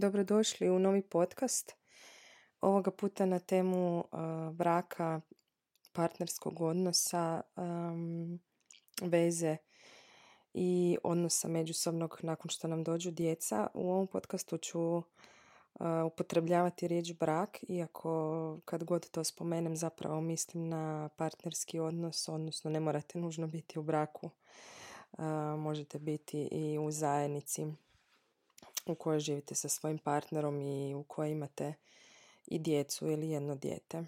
Dobrodošli u novi podcast. Ovoga puta na temu uh, braka, partnerskog odnosa, um, veze i odnosa međusobnog nakon što nam dođu djeca. U ovom podcastu ću uh, upotrebljavati riječ brak, iako kad god to spomenem zapravo mislim na partnerski odnos, odnosno ne morate nužno biti u braku, uh, možete biti i u zajednici u kojoj živite sa svojim partnerom i u kojoj imate i djecu ili jedno dijete.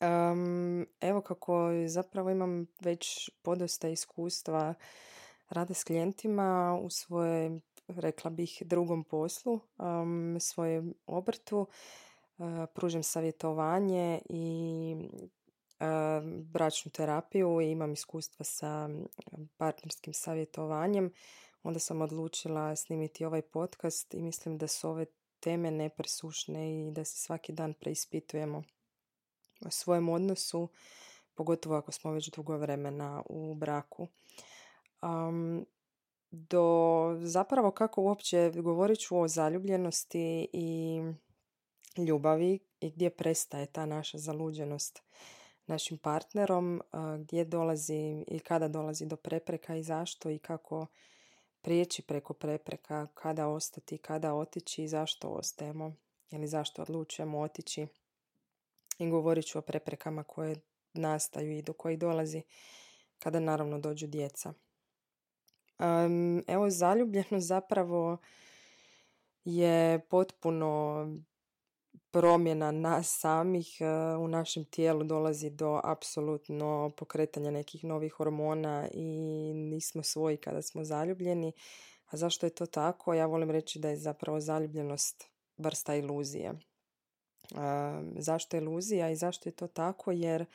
Um, evo kako zapravo imam već podosta iskustva rada s klijentima u svojoj, rekla bih, drugom poslu, um, svojem obrtu, uh, savjetovanje i uh, bračnu terapiju i imam iskustva sa partnerskim savjetovanjem onda sam odlučila snimiti ovaj podcast i mislim da su ove teme nepresušne i da se svaki dan preispitujemo o svojem odnosu, pogotovo ako smo već dugo vremena u braku. Um, do zapravo kako uopće govorit ću o zaljubljenosti i ljubavi i gdje prestaje ta naša zaluđenost našim partnerom, gdje dolazi i kada dolazi do prepreka i zašto i kako prijeći preko prepreka, kada ostati, kada otići i zašto ostajemo ili zašto odlučujemo otići. I govorit ću o preprekama koje nastaju i do kojih dolazi kada naravno dođu djeca. Um, evo, zaljubljenost zapravo je potpuno promjena nas samih e, u našem tijelu dolazi do apsolutno pokretanja nekih novih hormona i nismo svoji kada smo zaljubljeni. A zašto je to tako? Ja volim reći da je zapravo zaljubljenost vrsta iluzije. E, zašto je iluzija i zašto je to tako? Jer e,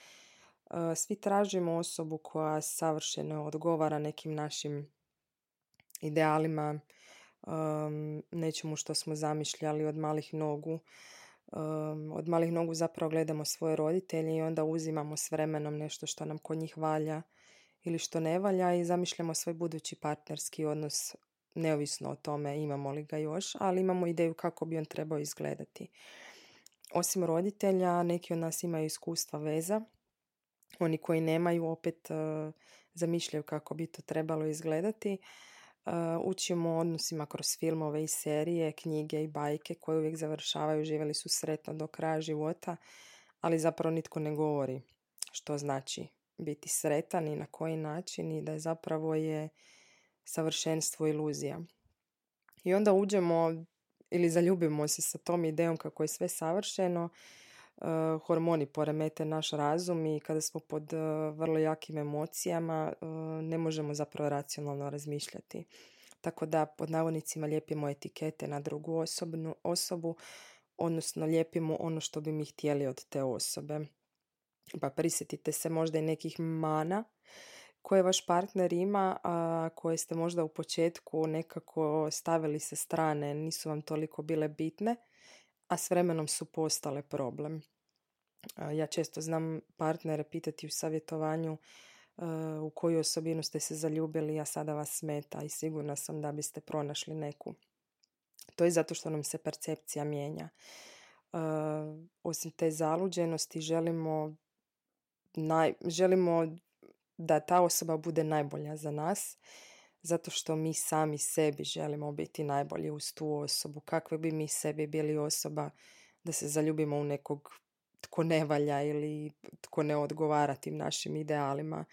svi tražimo osobu koja savršeno odgovara nekim našim idealima, nečemu što smo zamišljali od malih nogu od malih nogu zapravo gledamo svoje roditelje i onda uzimamo s vremenom nešto što nam kod njih valja ili što ne valja i zamišljamo svoj budući partnerski odnos neovisno o tome imamo li ga još, ali imamo ideju kako bi on trebao izgledati. Osim roditelja, neki od nas imaju iskustva veza. Oni koji nemaju opet uh, zamišljaju kako bi to trebalo izgledati. Uh, učimo o odnosima kroz filmove i serije, knjige i bajke koje uvijek završavaju, živjeli su sretno do kraja života, ali zapravo nitko ne govori što znači biti sretan i na koji način i da je zapravo je savršenstvo iluzija. I onda uđemo ili zaljubimo se sa tom idejom kako je sve savršeno, hormoni poremete naš razum i kada smo pod uh, vrlo jakim emocijama uh, ne možemo zapravo racionalno razmišljati. Tako da pod navodnicima lijepimo etikete na drugu osobnu, osobu, odnosno lijepimo ono što bi mi htjeli od te osobe. Pa prisjetite se možda i nekih mana koje vaš partner ima, a koje ste možda u početku nekako stavili sa strane, nisu vam toliko bile bitne, a s vremenom su postale problem. Ja često znam partnere pitati u savjetovanju u koju osobinu ste se zaljubili, a sada vas smeta i sigurna sam da biste pronašli neku. To je zato što nam se percepcija mijenja. Osim te zaluđenosti želimo, naj, želimo da ta osoba bude najbolja za nas zato što mi sami sebi želimo biti najbolji uz tu osobu. Kakve bi mi sebi bili osoba da se zaljubimo u nekog tko ne valja ili tko ne odgovara tim našim idealima.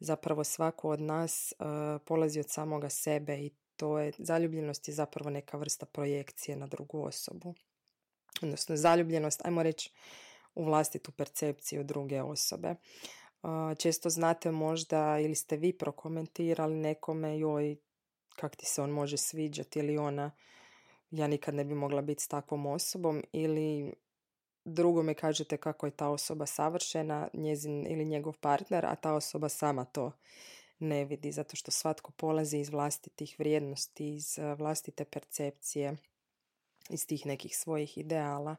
Zapravo svako od nas uh, polazi od samoga sebe i to je, zaljubljenost je zapravo neka vrsta projekcije na drugu osobu. Odnosno zaljubljenost, ajmo reći, u vlastitu percepciju druge osobe. Često znate možda ili ste vi prokomentirali nekome joj kak ti se on može sviđati ili ona ja nikad ne bi mogla biti s takvom osobom ili drugo mi kažete kako je ta osoba savršena, njezin ili njegov partner, a ta osoba sama to ne vidi, zato što svatko polazi iz vlastitih vrijednosti, iz vlastite percepcije, iz tih nekih svojih ideala.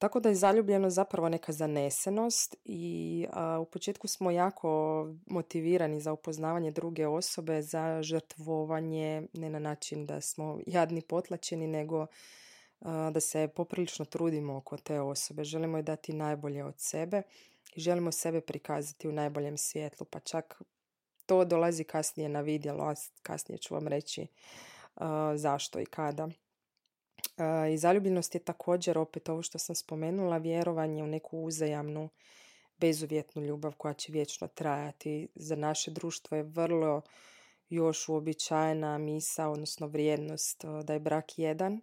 Tako da je zaljubljeno zapravo neka zanesenost i u početku smo jako motivirani za upoznavanje druge osobe, za žrtvovanje, ne na način da smo jadni potlačeni, nego da se poprilično trudimo oko te osobe. Želimo je dati najbolje od sebe i želimo sebe prikazati u najboljem svjetlu, pa čak to dolazi kasnije na vidjelo, a kasnije ću vam reći zašto i kada. I zaljubljenost je također, opet ovo što sam spomenula, vjerovanje u neku uzajamnu, bezuvjetnu ljubav koja će vječno trajati. Za naše društvo je vrlo još uobičajena misa, odnosno vrijednost da je brak jedan,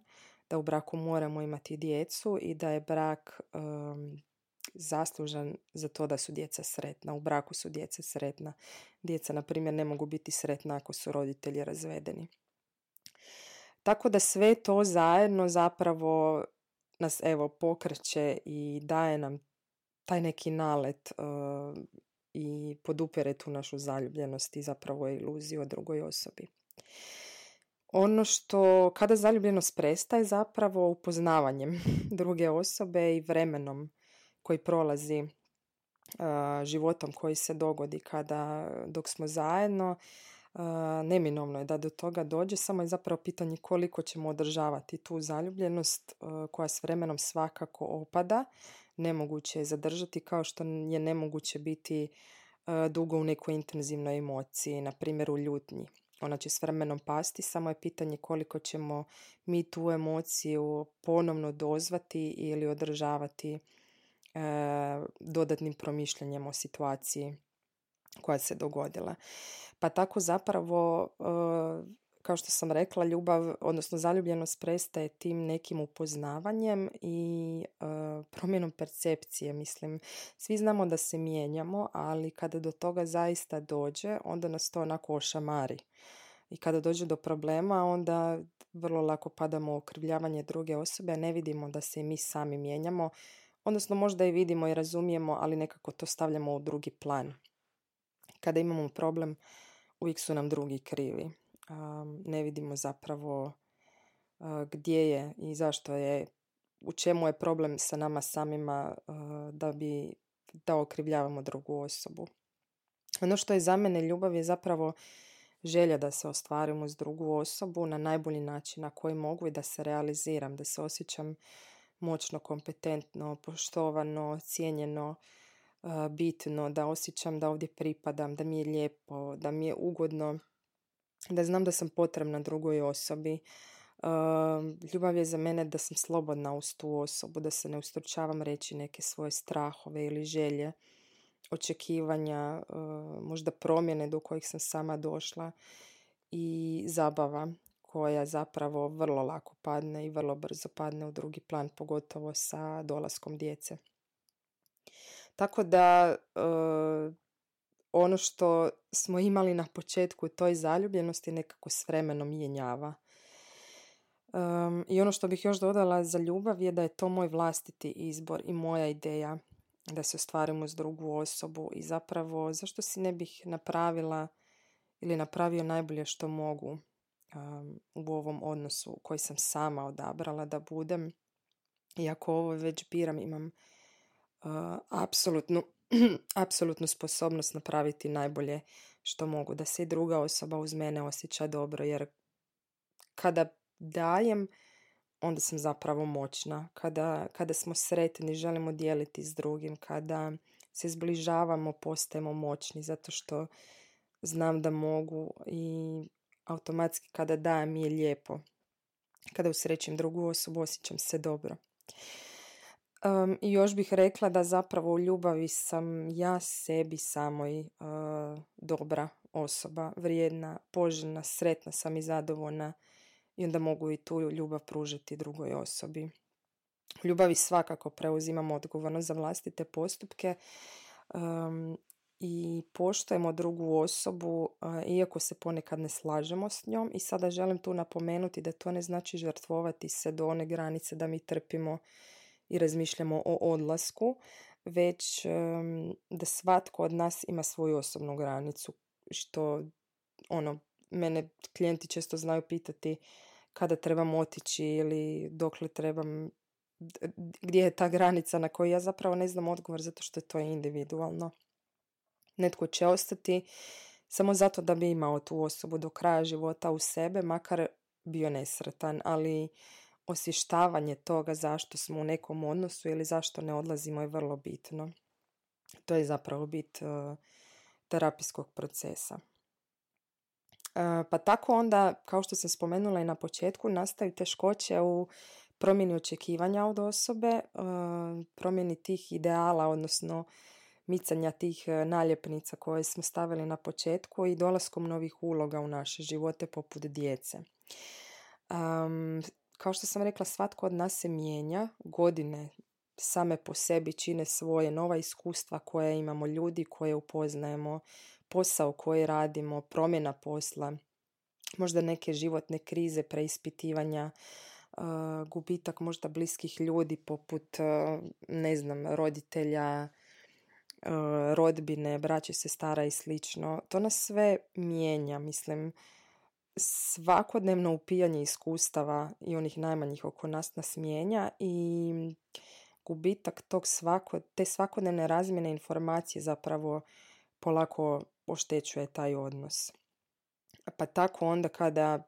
da u braku moramo imati djecu i da je brak um, zaslužan za to da su djeca sretna. U braku su djeca sretna. Djeca, na primjer, ne mogu biti sretna ako su roditelji razvedeni. Tako da sve to zajedno zapravo nas evo pokreće i daje nam taj neki nalet uh, i podupere tu našu zaljubljenost i zapravo iluziju o drugoj osobi. Ono što kada zaljubljenost prestaje zapravo upoznavanjem druge osobe i vremenom koji prolazi uh, životom koji se dogodi kada dok smo zajedno neminovno je da do toga dođe, samo je zapravo pitanje koliko ćemo održavati tu zaljubljenost koja s vremenom svakako opada. Nemoguće je zadržati kao što je nemoguće biti dugo u nekoj intenzivnoj emociji, na primjer u ljutnji. Ona će s vremenom pasti, samo je pitanje koliko ćemo mi tu emociju ponovno dozvati ili održavati dodatnim promišljanjem o situaciji koja se dogodila. Pa tako zapravo, e, kao što sam rekla, ljubav, odnosno zaljubljenost prestaje tim nekim upoznavanjem i e, promjenom percepcije. Mislim, svi znamo da se mijenjamo, ali kada do toga zaista dođe, onda nas to onako ošamari. I kada dođe do problema, onda vrlo lako padamo u okrivljavanje druge osobe, a ne vidimo da se i mi sami mijenjamo. Odnosno možda i vidimo i razumijemo, ali nekako to stavljamo u drugi plan kada imamo problem, uvijek su nam drugi krivi. Ne vidimo zapravo gdje je i zašto je, u čemu je problem sa nama samima da bi da okrivljavamo drugu osobu. Ono što je za mene ljubav je zapravo želja da se ostvarim uz drugu osobu na najbolji način na koji mogu i da se realiziram, da se osjećam moćno, kompetentno, poštovano, cijenjeno, bitno, da osjećam da ovdje pripadam, da mi je lijepo, da mi je ugodno, da znam da sam potrebna drugoj osobi. Ljubav je za mene da sam slobodna uz tu osobu, da se ne ustručavam reći neke svoje strahove ili želje, očekivanja, možda promjene do kojih sam sama došla i zabava koja zapravo vrlo lako padne i vrlo brzo padne u drugi plan, pogotovo sa dolaskom djece. Tako da e, ono što smo imali na početku toj zaljubljenosti nekako s vremenom mijenjava. I ono što bih još dodala za ljubav je da je to moj vlastiti izbor i moja ideja da se ostvarimo s drugu osobu i zapravo zašto si ne bih napravila ili napravio najbolje što mogu u ovom odnosu koji sam sama odabrala da budem. Iako ovo već biram, imam apsolutnu, apsolutnu sposobnost napraviti najbolje što mogu. Da se i druga osoba uz mene osjeća dobro jer kada dajem onda sam zapravo moćna. Kada, kada smo sretni, želimo dijeliti s drugim, kada se zbližavamo, postajemo moćni zato što znam da mogu i automatski kada dajem je lijepo. Kada usrećim drugu osobu osjećam se dobro. Um, I još bih rekla da zapravo u ljubavi sam ja sebi samoj uh, dobra osoba, vrijedna, poželjna, sretna sam i zadovoljna i onda mogu i tu ljubav pružiti drugoj osobi. U ljubavi svakako preuzimamo odgovornost za vlastite postupke um, i poštujemo drugu osobu iako se ponekad ne slažemo s njom i sada želim tu napomenuti da to ne znači žrtvovati se do one granice da mi trpimo i razmišljamo o odlasku, već da svatko od nas ima svoju osobnu granicu, što ono, mene klijenti često znaju pitati kada trebam otići ili dokle trebam, gdje je ta granica na kojoj ja zapravo ne znam odgovor zato što je to individualno. Netko će ostati samo zato da bi imao tu osobu do kraja života u sebe, makar bio nesretan, ali osvještavanje toga zašto smo u nekom odnosu ili zašto ne odlazimo je vrlo bitno. To je zapravo bit uh, terapijskog procesa. Uh, pa tako onda, kao što sam spomenula i na početku, nastaju teškoće u promjeni očekivanja od osobe, uh, promjeni tih ideala, odnosno micanja tih naljepnica koje smo stavili na početku i dolaskom novih uloga u naše živote poput djece. Um, kao što sam rekla, svatko od nas se mijenja, godine same po sebi čine svoje nova iskustva koje imamo, ljudi koje upoznajemo, posao koji radimo, promjena posla, možda neke životne krize, preispitivanja, gubitak možda bliskih ljudi poput, ne znam, roditelja, rodbine, braće, sestara i slično. To nas sve mijenja, mislim, svakodnevno upijanje iskustava i onih najmanjih oko nas nas mijenja i gubitak tog svako, te svakodnevne razmjene informacije zapravo polako oštećuje taj odnos. Pa tako onda kada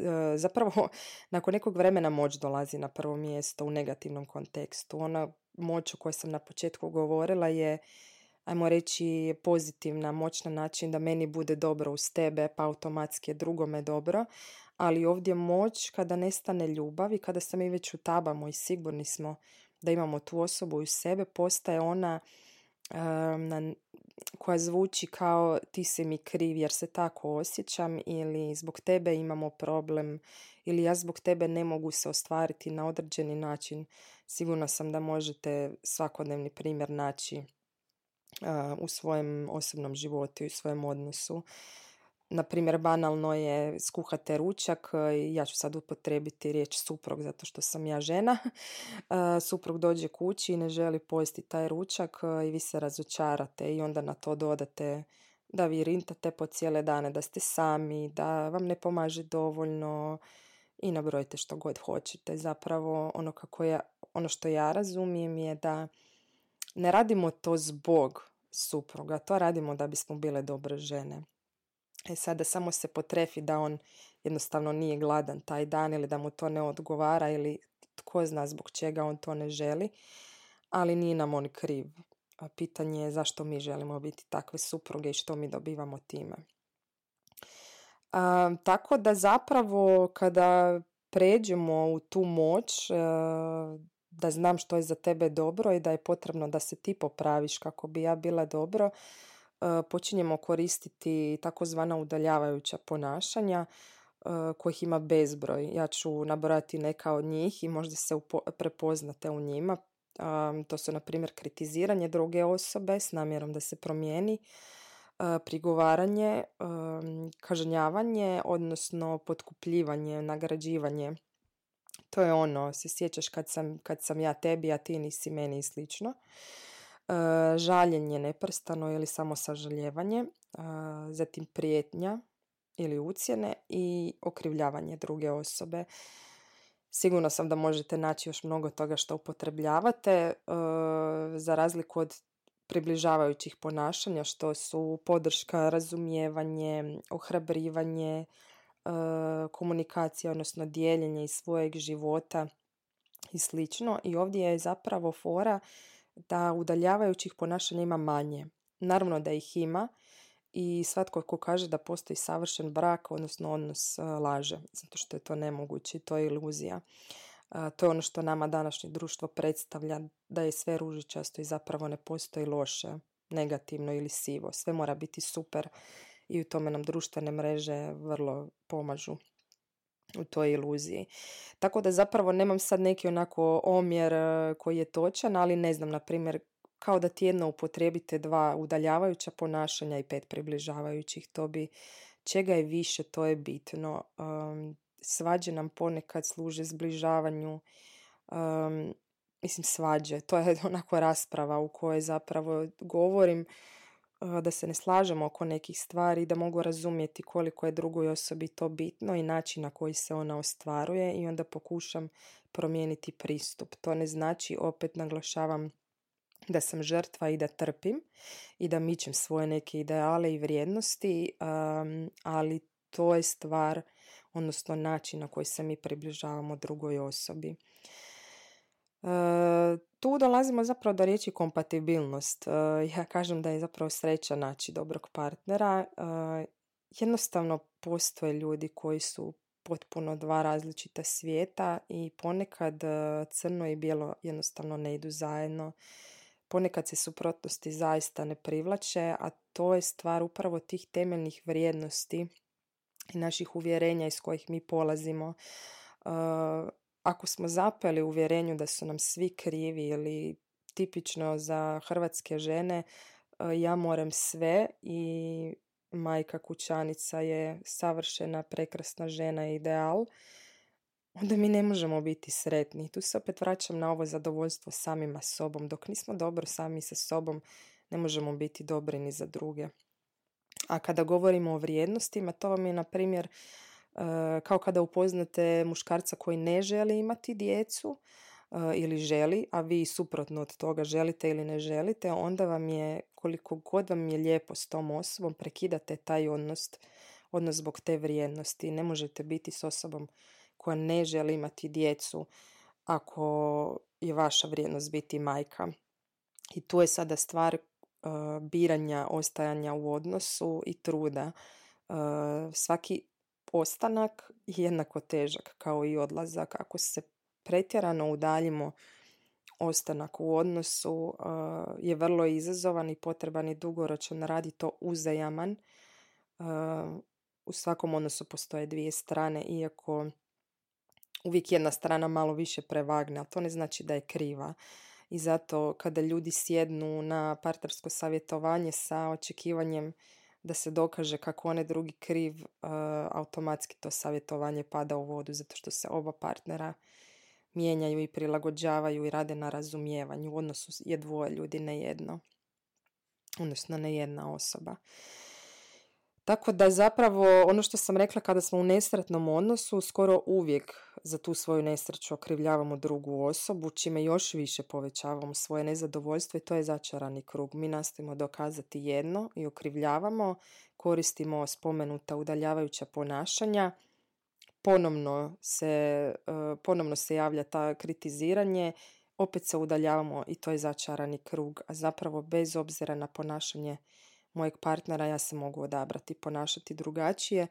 e, zapravo nakon nekog vremena moć dolazi na prvo mjesto u negativnom kontekstu. Ona moć o kojoj sam na početku govorila je ajmo reći, pozitivna, moćna način da meni bude dobro uz tebe, pa automatski je drugome dobro. Ali ovdje moć kada nestane ljubav i kada se mi već utabamo i sigurni smo da imamo tu osobu uz sebe, postaje ona um, koja zvuči kao ti si mi kriv jer se tako osjećam ili zbog tebe imamo problem ili ja zbog tebe ne mogu se ostvariti na određeni način. Sigurna sam da možete svakodnevni primjer naći u svojem osobnom životu i u svojem odnosu. Na primjer, banalno je skuhate ručak, ja ću sad upotrebiti riječ suprug zato što sam ja žena. Suprug dođe kući i ne želi pojesti taj ručak i vi se razočarate i onda na to dodate da vi rintate po cijele dane, da ste sami, da vam ne pomaže dovoljno i nabrojite što god hoćete. Zapravo ono, kako ja, ono što ja razumijem je da ne radimo to zbog supruga, to radimo da bismo bile dobre žene. E sada samo se potrefi da on jednostavno nije gladan taj dan ili da mu to ne odgovara ili tko zna zbog čega on to ne želi, ali nije nam on kriv. A pitanje je zašto mi želimo biti takve supruge i što mi dobivamo time. A, tako da zapravo kada pređemo u tu moć, da znam što je za tebe dobro i da je potrebno da se ti popraviš kako bi ja bila dobro, e, počinjemo koristiti takozvana udaljavajuća ponašanja e, kojih ima bezbroj. Ja ću nabrojati neka od njih i možda se prepoznate u njima. To su, na primjer, kritiziranje druge osobe s namjerom da se promijeni, e, prigovaranje, kažnjavanje, odnosno potkupljivanje, nagrađivanje to je ono, se sjećaš kad sam, kad sam ja tebi, a ti nisi meni i slično. E, žaljenje neprstano ili samo sažaljevanje, e, zatim prijetnja ili ucjene i okrivljavanje druge osobe. Sigurno sam da možete naći još mnogo toga što upotrebljavate, e, za razliku od približavajućih ponašanja što su podrška, razumijevanje, ohrabrivanje, komunikacija, odnosno dijeljenje iz svojeg života i slično. I ovdje je zapravo fora da udaljavajućih ponašanja ima manje. Naravno da ih ima i svatko ko kaže da postoji savršen brak, odnosno odnos e, laže, zato što je to nemoguće to je iluzija. E, to je ono što nama današnje društvo predstavlja da je sve ružičasto i zapravo ne postoji loše, negativno ili sivo. Sve mora biti super i u tome nam društvene mreže vrlo pomažu u toj iluziji. Tako da zapravo nemam sad neki onako omjer e, koji je točan, ali ne znam, na primjer, kao da tjedno upotrijebite dva udaljavajuća ponašanja i pet približavajućih. To bi, čega je više, to je bitno. Um, svađe nam ponekad služe zbližavanju, um, mislim svađe, to je onako rasprava u kojoj zapravo govorim da se ne slažemo oko nekih stvari, da mogu razumjeti koliko je drugoj osobi to bitno i način na koji se ona ostvaruje i onda pokušam promijeniti pristup. To ne znači, opet naglašavam, da sam žrtva i da trpim i da mičem svoje neke ideale i vrijednosti, ali to je stvar, odnosno način na koji se mi približavamo drugoj osobi. E, tu dolazimo zapravo do riječi kompatibilnost. E, ja kažem da je zapravo sreća naći dobrog partnera. E, jednostavno postoje ljudi koji su potpuno dva različita svijeta i ponekad crno i bijelo jednostavno ne idu zajedno. Ponekad se suprotnosti zaista ne privlače, a to je stvar upravo tih temeljnih vrijednosti i naših uvjerenja iz kojih mi polazimo ako smo zapeli u uvjerenju da su nam svi krivi ili tipično za hrvatske žene e, ja moram sve i majka kućanica je savršena, prekrasna žena ideal, onda mi ne možemo biti sretni. Tu se opet vraćam na ovo zadovoljstvo samima sobom. Dok nismo dobro sami sa sobom, ne možemo biti dobri ni za druge. A kada govorimo o vrijednostima, to vam je na primjer kao kada upoznate muškarca koji ne želi imati djecu eh, ili želi, a vi suprotno od toga želite ili ne želite, onda vam je, koliko god vam je lijepo s tom osobom, prekidate taj odnos, odnos zbog te vrijednosti. Ne možete biti s osobom koja ne želi imati djecu ako je vaša vrijednost biti majka. I tu je sada stvar uh, biranja, ostajanja u odnosu i truda. Svaki ostanak jednako težak kao i odlazak. Ako se pretjerano udaljimo, ostanak u odnosu je vrlo izazovan i potreban i dugoročan radi to uzajaman. u svakom odnosu postoje dvije strane, iako uvijek jedna strana malo više prevagne, ali to ne znači da je kriva. I zato kada ljudi sjednu na partnersko savjetovanje sa očekivanjem da se dokaže kako on je drugi kriv, uh, automatski to savjetovanje pada u vodu zato što se oba partnera mijenjaju i prilagođavaju i rade na razumijevanju. U odnosu je dvoje ljudi, ne jedno. Odnosno ne jedna osoba. Tako da zapravo ono što sam rekla kada smo u nesretnom odnosu skoro uvijek za tu svoju nesreću okrivljavamo drugu osobu čime još više povećavamo svoje nezadovoljstvo i to je začarani krug. Mi nastojimo dokazati jedno i okrivljavamo, koristimo spomenuta udaljavajuća ponašanja, ponovno se, e, ponovno se javlja ta kritiziranje, opet se udaljavamo i to je začarani krug, a zapravo bez obzira na ponašanje mojeg partnera ja se mogu odabrati ponašati drugačije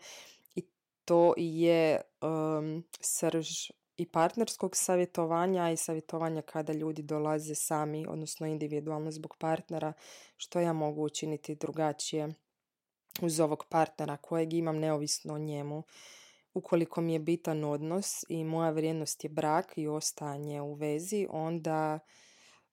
i to je um, srž i partnerskog savjetovanja i savjetovanja kada ljudi dolaze sami, odnosno individualno zbog partnera, što ja mogu učiniti drugačije uz ovog partnera kojeg imam neovisno o njemu. Ukoliko mi je bitan odnos i moja vrijednost je brak i ostajanje u vezi, onda,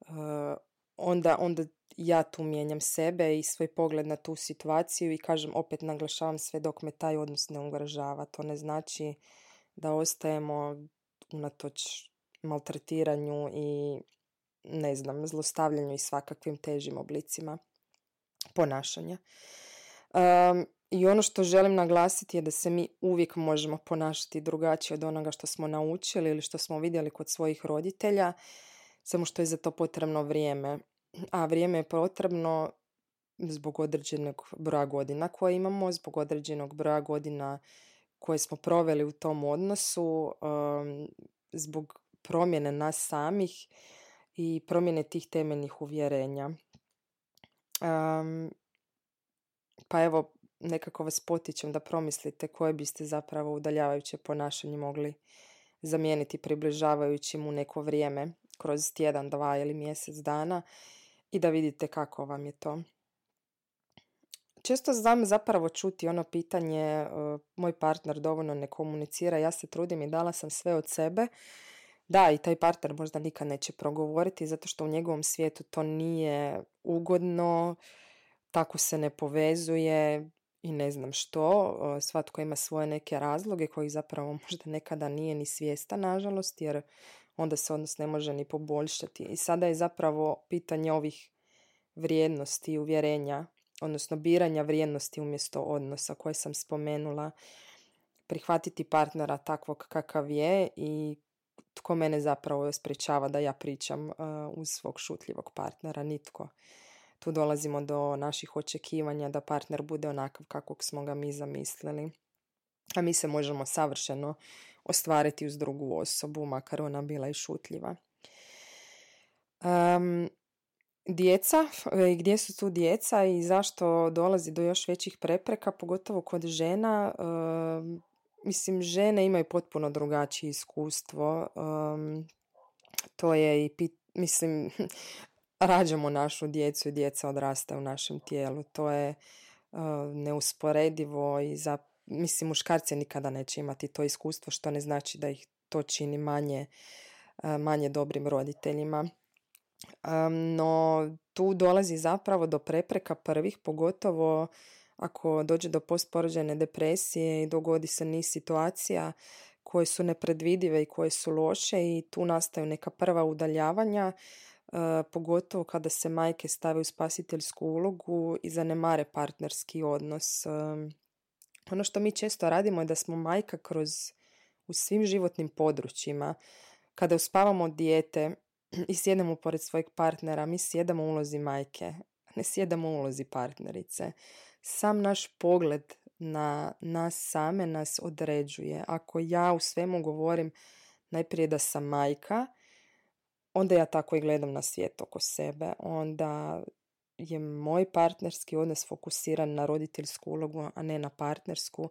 uh, onda, onda ja tu mijenjam sebe i svoj pogled na tu situaciju i kažem opet naglašavam sve dok me taj odnos ne ugrožava. To ne znači da ostajemo unatoč maltretiranju i ne znam, zlostavljanju i svakakvim težim oblicima ponašanja. Um, I ono što želim naglasiti je da se mi uvijek možemo ponašati drugačije od onoga što smo naučili ili što smo vidjeli kod svojih roditelja, samo što je za to potrebno vrijeme a vrijeme je potrebno zbog određenog broja godina koje imamo, zbog određenog broja godina koje smo proveli u tom odnosu, um, zbog promjene nas samih i promjene tih temeljnih uvjerenja. Um, pa evo, nekako vas potičem da promislite koje biste zapravo udaljavajuće ponašanje mogli zamijeniti približavajućim u neko vrijeme kroz tjedan, dva ili mjesec dana i da vidite kako vam je to. Često znam zapravo čuti ono pitanje e, moj partner dovoljno ne komunicira, ja se trudim i dala sam sve od sebe, da, i taj partner možda nikad neće progovoriti zato što u njegovom svijetu to nije ugodno, tako se ne povezuje i ne znam što. Svatko ima svoje neke razloge koji zapravo možda nekada nije ni svijesta, nažalost, jer onda se odnos ne može ni poboljšati. I sada je zapravo pitanje ovih vrijednosti i uvjerenja, odnosno biranja vrijednosti umjesto odnosa koje sam spomenula. Prihvatiti partnera takvog kakav je i tko mene zapravo sprečava da ja pričam uh, uz svog šutljivog partnera, nitko. Tu dolazimo do naših očekivanja da partner bude onakav kakvog smo ga mi zamislili. A mi se možemo savršeno ostvariti uz drugu osobu, makar ona bila i šutljiva. Um, djeca, e, gdje su tu djeca i zašto dolazi do još većih prepreka, pogotovo kod žena. mislim, žene imaju potpuno drugačije iskustvo. to je i, mislim, rađamo našu djecu i djeca odrastaju u našem tijelu. To je neusporedivo i za, mislim, muškarci nikada neće imati to iskustvo, što ne znači da ih to čini manje, manje dobrim roditeljima no tu dolazi zapravo do prepreka prvih, pogotovo ako dođe do postporođajne depresije i dogodi se niz situacija koje su nepredvidive i koje su loše i tu nastaju neka prva udaljavanja, pogotovo kada se majke stave u spasiteljsku ulogu i zanemare partnerski odnos. Ono što mi često radimo je da smo majka kroz u svim životnim područjima. Kada uspavamo dijete, i sjedemo pored svojeg partnera, mi sjedamo u ulozi majke, ne sjedamo u ulozi partnerice. Sam naš pogled na nas same nas određuje. Ako ja u svemu govorim najprije da sam majka, onda ja tako i gledam na svijet oko sebe. Onda je moj partnerski odnos fokusiran na roditeljsku ulogu, a ne na partnersku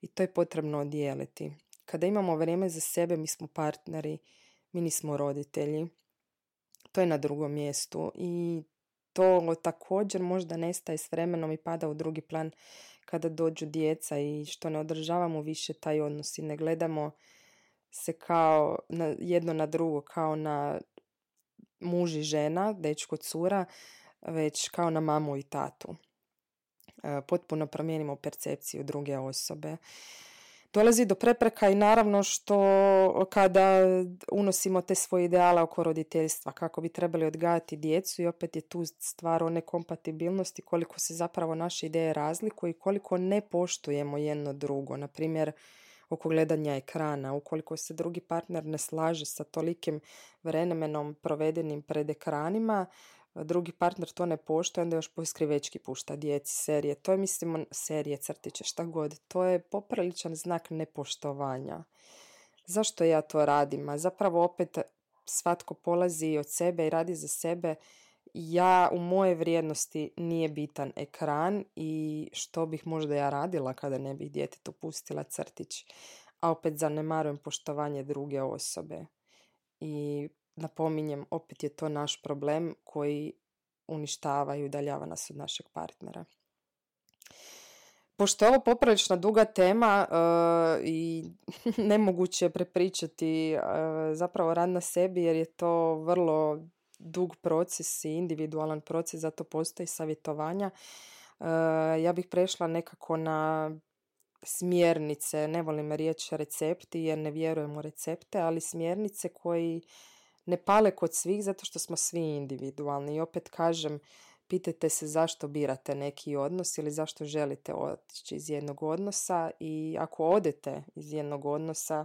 i to je potrebno odijeliti. Kada imamo vrijeme za sebe, mi smo partneri, mi nismo roditelji to je na drugom mjestu i to također možda nestaje s vremenom i pada u drugi plan kada dođu djeca i što ne održavamo više taj odnos i ne gledamo se kao na, jedno na drugo kao na muž i žena, dečko, cura, već kao na mamu i tatu. E, potpuno promijenimo percepciju druge osobe dolazi do prepreka i naravno što kada unosimo te svoje ideale oko roditeljstva, kako bi trebali odgajati djecu i opet je tu stvar o nekompatibilnosti, koliko se zapravo naše ideje razlikuju i koliko ne poštujemo jedno drugo. Na primjer, oko gledanja ekrana, ukoliko se drugi partner ne slaže sa tolikim vremenom provedenim pred ekranima, drugi partner to ne poštuje, onda još poskrivečki pušta djeci serije. To je, mislimo, serije, crtiće, šta god. To je popriličan znak nepoštovanja. Zašto ja to radim? A zapravo opet svatko polazi od sebe i radi za sebe. Ja u moje vrijednosti nije bitan ekran i što bih možda ja radila kada ne bih djetetu pustila crtić. A opet zanemarujem poštovanje druge osobe. I napominjem, opet je to naš problem koji uništava i udaljava nas od našeg partnera. Pošto je ovo poprilično duga tema uh, i nemoguće prepričati uh, zapravo rad na sebi jer je to vrlo dug proces i individualan proces, zato postoji savjetovanja. Uh, ja bih prešla nekako na smjernice, ne volim riječ recepti jer ne vjerujem u recepte, ali smjernice koji ne pale kod svih zato što smo svi individualni. I opet kažem, pitajte se zašto birate neki odnos ili zašto želite otići iz jednog odnosa i ako odete iz jednog odnosa,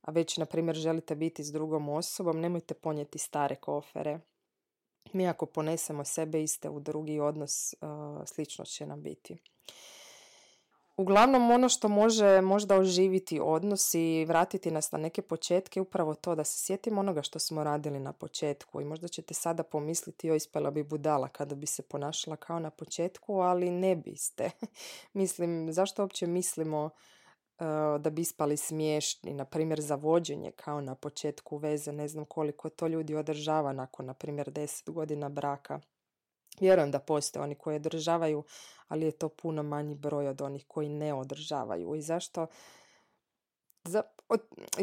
a već na primjer želite biti s drugom osobom, nemojte ponijeti stare kofere. Mi ako ponesemo sebe iste u drugi odnos, slično će nam biti. Uglavnom ono što može možda oživiti odnos i vratiti nas na neke početke upravo to da se sjetimo onoga što smo radili na početku. I možda ćete sada pomisliti joj ispala bi budala kada bi se ponašala kao na početku, ali ne biste. Mislim, zašto uopće mislimo uh, da bi ispali smiješni, na primjer za vođenje kao na početku veze, ne znam koliko to ljudi održava nakon na primjer 10 godina braka Vjerujem da postoje oni koji održavaju, ali je to puno manji broj od onih koji ne održavaju. I zašto? za,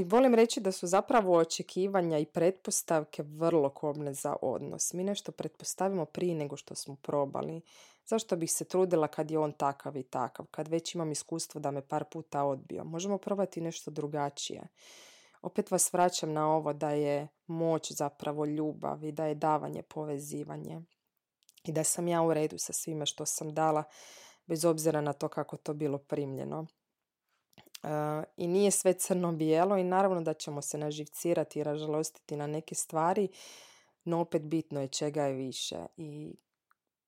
volim reći da su zapravo očekivanja i pretpostavke vrlo kobne za odnos. Mi nešto pretpostavimo prije nego što smo probali. Zašto bih se trudila kad je on takav i takav, kad već imam iskustvo da me par puta odbio? Možemo probati nešto drugačije. Opet vas vraćam na ovo da je moć zapravo ljubav i da je davanje povezivanje. I da sam ja u redu sa svime što sam dala, bez obzira na to kako to bilo primljeno. I nije sve crno-bijelo i naravno da ćemo se naživcirati i ražalostiti na neke stvari, no opet bitno je čega je više. I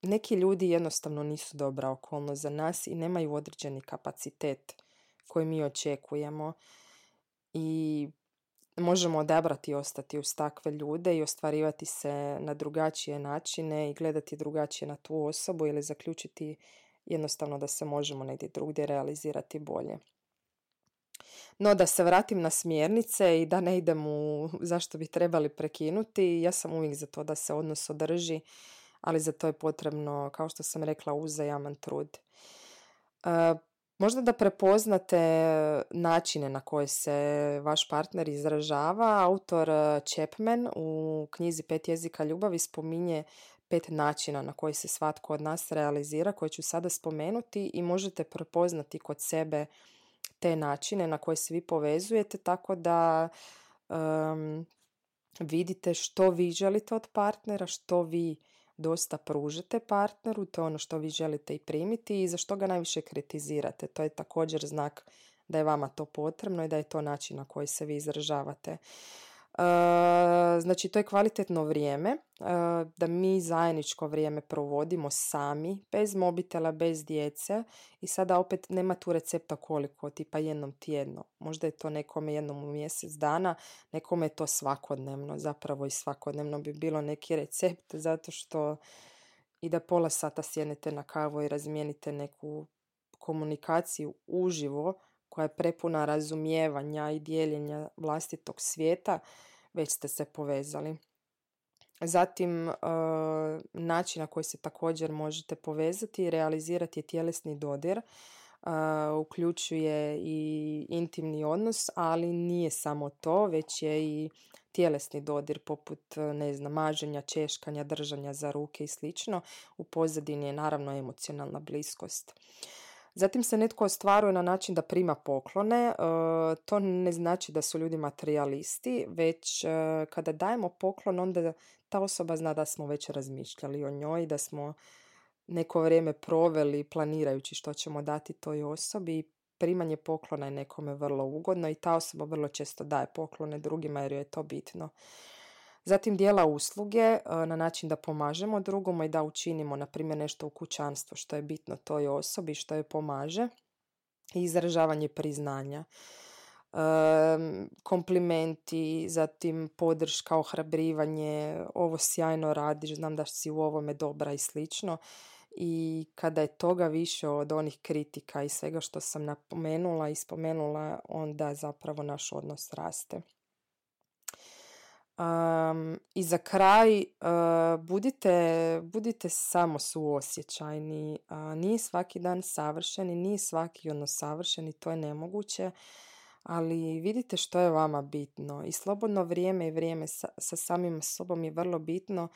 neki ljudi jednostavno nisu dobra okolnost za nas i nemaju određeni kapacitet koji mi očekujemo. I možemo odabrati ostati uz takve ljude i ostvarivati se na drugačije načine i gledati drugačije na tu osobu ili zaključiti jednostavno da se možemo negdje drugdje realizirati bolje. No da se vratim na smjernice i da ne idem u zašto bi trebali prekinuti, ja sam uvijek za to da se odnos održi, ali za to je potrebno, kao što sam rekla, uzajaman trud. Možda da prepoznate načine na koje se vaš partner izražava. Autor Chapman u knjizi Pet jezika ljubavi spominje pet načina na koji se svatko od nas realizira, koje ću sada spomenuti i možete prepoznati kod sebe te načine na koje se vi povezujete tako da vidite što vi želite od partnera, što vi dosta pružite partneru, to je ono što vi želite i primiti i za što ga najviše kritizirate. To je također znak da je vama to potrebno i da je to način na koji se vi izražavate. Znači to je kvalitetno vrijeme da mi zajedničko vrijeme provodimo sami, bez mobitela, bez djece i sada opet nema tu recepta koliko, tipa jednom tjedno. Možda je to nekome jednom u mjesec dana, nekome je to svakodnevno, zapravo i svakodnevno bi bilo neki recept zato što i da pola sata sjednete na kavu i razmijenite neku komunikaciju uživo koja je prepuna razumijevanja i dijeljenja vlastitog svijeta, već ste se povezali. Zatim, e, način na koji se također možete povezati i realizirati je tjelesni dodir. E, uključuje i intimni odnos, ali nije samo to, već je i tjelesni dodir poput, ne znam, maženja, češkanja, držanja za ruke i slično. U pozadini je naravno emocionalna bliskost. Zatim se netko ostvaruje na način da prima poklone. E, to ne znači da su ljudi materialisti, već e, kada dajemo poklon onda ta osoba zna da smo već razmišljali o njoj, da smo neko vrijeme proveli planirajući što ćemo dati toj osobi. Primanje poklona je nekome vrlo ugodno i ta osoba vrlo često daje poklone drugima jer joj je to bitno. Zatim dijela usluge e, na način da pomažemo drugom i da učinimo na primjer nešto u kućanstvu što je bitno toj osobi, što je pomaže i izražavanje priznanja. komplimenti, zatim podrška, ohrabrivanje, ovo sjajno radiš, znam da si u ovome dobra i slično. I kada je toga više od onih kritika i svega što sam napomenula i spomenula, onda zapravo naš odnos raste. Um, I za kraj, uh, budite, budite samo suosjećajni. Uh, nije svaki dan savršen i nije svaki ono savršen i to je nemoguće, ali vidite što je vama bitno. I slobodno vrijeme i vrijeme sa, sa samim sobom je vrlo bitno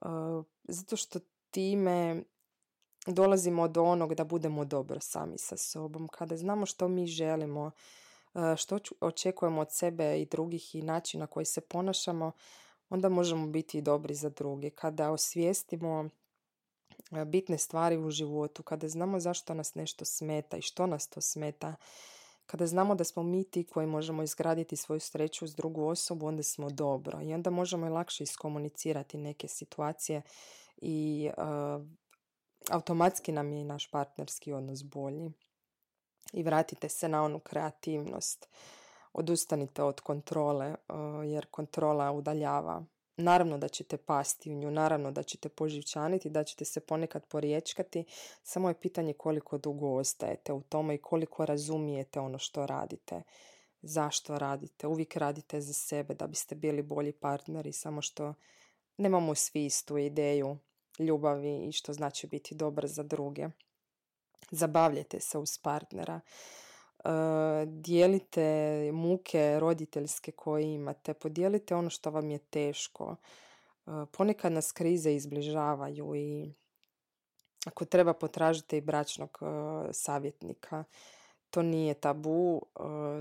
uh, zato što time dolazimo do onog da budemo dobro sami sa sobom. Kada znamo što mi želimo, što očekujemo od sebe i drugih i način na koji se ponašamo, onda možemo biti i dobri za druge. Kada osvijestimo e, bitne stvari u životu, kada znamo zašto nas nešto smeta i što nas to smeta, kada znamo da smo mi ti koji možemo izgraditi svoju sreću s drugu osobu, onda smo dobro i onda možemo i lakše iskomunicirati neke situacije i uh, automatski nam je i naš partnerski odnos bolji i vratite se na onu kreativnost. Odustanite od kontrole jer kontrola udaljava. Naravno da ćete pasti u nju, naravno da ćete poživčaniti, da ćete se ponekad poriječkati, samo je pitanje koliko dugo ostajete u tome i koliko razumijete ono što radite. Zašto radite? Uvijek radite za sebe da biste bili bolji partneri, samo što nemamo svi istu ideju ljubavi i što znači biti dobar za druge zabavljajte se uz partnera. dijelite muke roditeljske koje imate, podijelite ono što vam je teško. Ponekad nas krize izbližavaju i ako treba potražite i bračnog savjetnika. To nije tabu,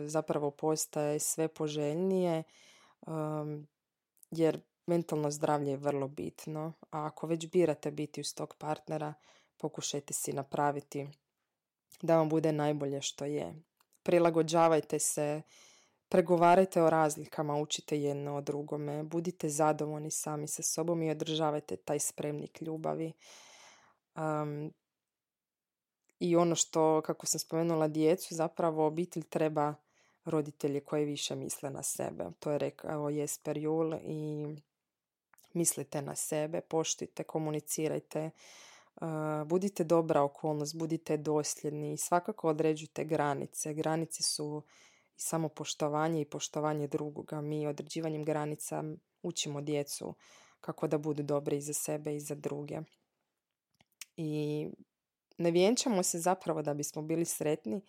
zapravo postaje sve poželjnije jer mentalno zdravlje je vrlo bitno. A ako već birate biti uz tog partnera, pokušajte si napraviti da vam bude najbolje što je. Prilagođavajte se, pregovarajte o razlikama, učite jedno o drugome, budite zadovoljni sami sa sobom i održavajte taj spremnik ljubavi. Um, I ono što, kako sam spomenula djecu, zapravo obitelj treba roditelje koji više misle na sebe. To je rekao Jesper Jul i mislite na sebe, poštite, komunicirajte, budite dobra okolnost, budite dosljedni i svakako određujte granice. Granice su i samo poštovanje i poštovanje drugoga. Mi određivanjem granica učimo djecu kako da budu dobri i za sebe i za druge. I ne vjenčamo se zapravo da bismo bili sretni,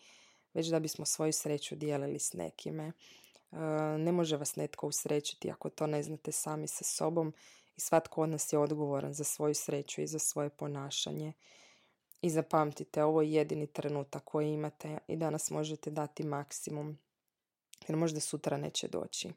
već da bismo svoju sreću dijelili s nekime. Ne može vas netko usrećiti ako to ne znate sami sa sobom i svatko od nas je odgovoran za svoju sreću i za svoje ponašanje. I zapamtite, ovo je jedini trenutak koji imate i danas možete dati maksimum, jer možda sutra neće doći.